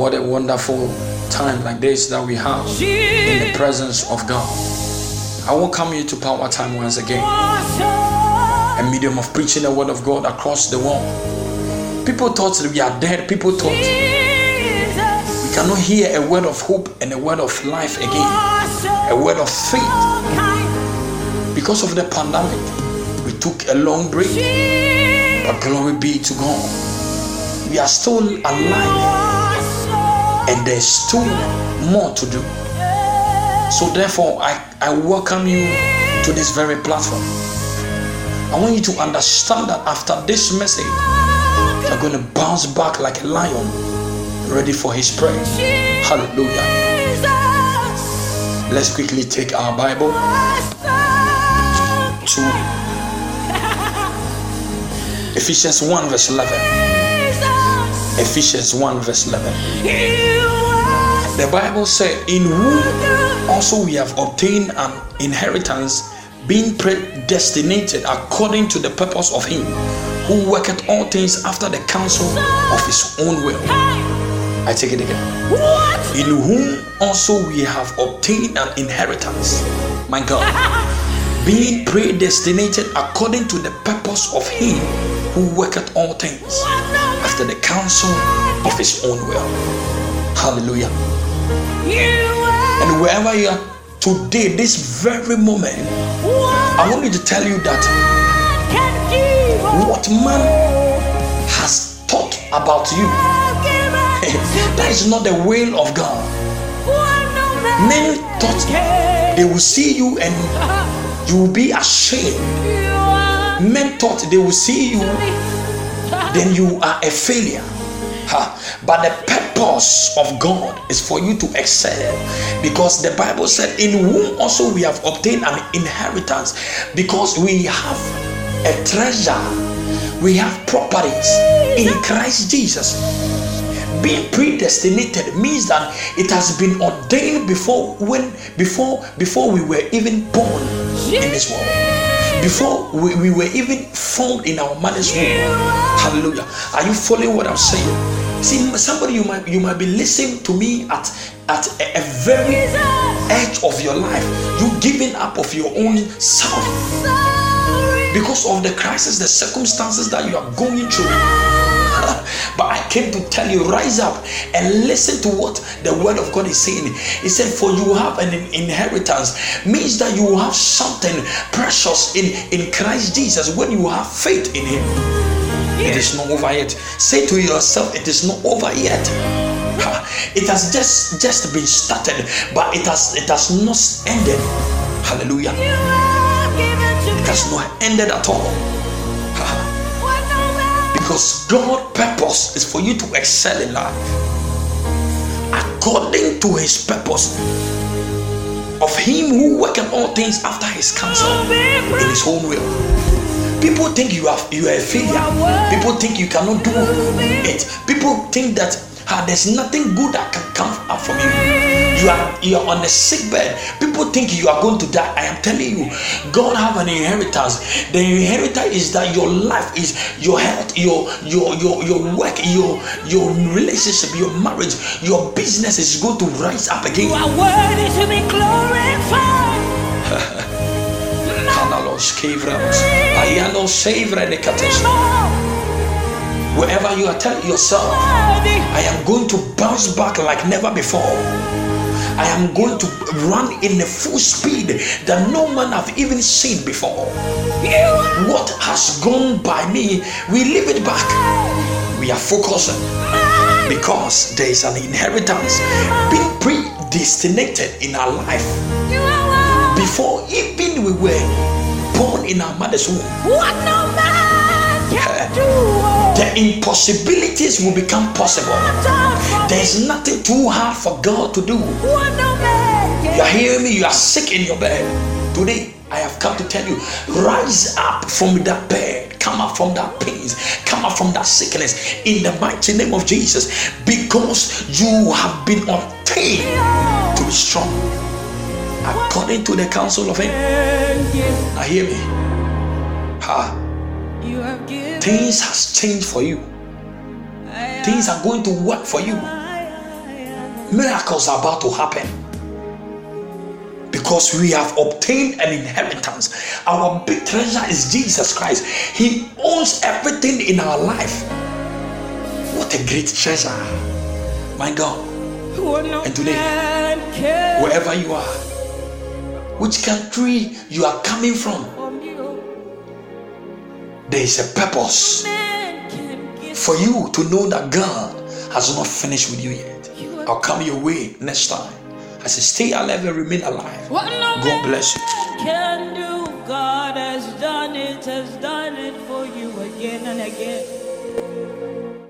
what a wonderful time like this that we have in the presence of God. I welcome you to Power Time once again, a medium of preaching the word of God across the world. People thought we are dead, people thought we cannot hear a word of hope and a word of life again, a word of faith. Because of the pandemic, we took a long break, but glory be to God. We are still alive and there's still more to do. So, therefore, I, I welcome you to this very platform. I want you to understand that after this message, you're going to bounce back like a lion, ready for his prey. Hallelujah. Let's quickly take our Bible to Ephesians 1, verse 11. Ephesians 1, verse 11. The Bible said, In whom also we have obtained an inheritance, being predestinated according to the purpose of Him who worketh all things after the counsel of His own will. I take it again. In whom also we have obtained an inheritance, my God, being predestinated according to the purpose of Him who worketh all things after the counsel of His own will. Hallelujah. And wherever you are today, this very moment, I want me to tell you that what man has thought about you, that is not the will of God. Many thought they will see you and you will be ashamed. Men thought they will see you, then you are a failure. But the purpose of God is for you to excel because the Bible said, In whom also we have obtained an inheritance because we have a treasure, we have properties in Christ Jesus. Being predestinated means that it has been ordained before when before before we were even born in this world before we, we were even formed in our mother's womb. Hallelujah. Are you following what I'm saying? See, somebody you might you might be listening to me at at a, a very edge of your life. You giving up of your own self because of the crisis, the circumstances that you are going through. but I came to tell you, rise up and listen to what the word of God is saying. He said, For you have an inheritance, means that you have something precious in, in Christ Jesus when you have faith in Him. It is not over yet. Say to yourself, it is not over yet. It has just just been started, but it has it has not ended. Hallelujah. It has not ended at all. Because God's purpose is for you to excel in life according to his purpose of him who worketh all things after his counsel in his own will. People think you are you are a failure. People think you cannot do it. People think that ah, there's nothing good that can come you. Are on a sick bed. People think you are going to die. I am telling you, God have an inheritance. The inheritance is that your life is your health, your your your your work, your your relationship, your marriage, your business is going to rise up again. You are worthy to be glorified. Wherever you are telling yourself, I am going to bounce back like never before. I am going to run in a full speed that no man have even seen before. What has gone by me, we leave it back. We are focusing because there is an inheritance being predestinated in our life before even we were born in our mother's womb. What no man can do. The impossibilities will become possible. There is nothing too hard for God to do. You are hearing me? You are sick in your bed. Today, I have come to tell you rise up from that bed, come up from that pain, come up from that sickness in the mighty name of Jesus because you have been ordained to be strong according to the counsel of him. Now hear me. Ha. Things has changed for you. Things are going to work for you. Miracles are about to happen because we have obtained an inheritance. Our big treasure is Jesus Christ. He owns everything in our life. What a great treasure, my God. And today, wherever you are, which country you are coming from, there is a purpose for you to know that God has not finished with you yet. I'll come your way next time. I say, stay alive and remain alive. God bless you. Can do. God has done it, has done it for you again and again.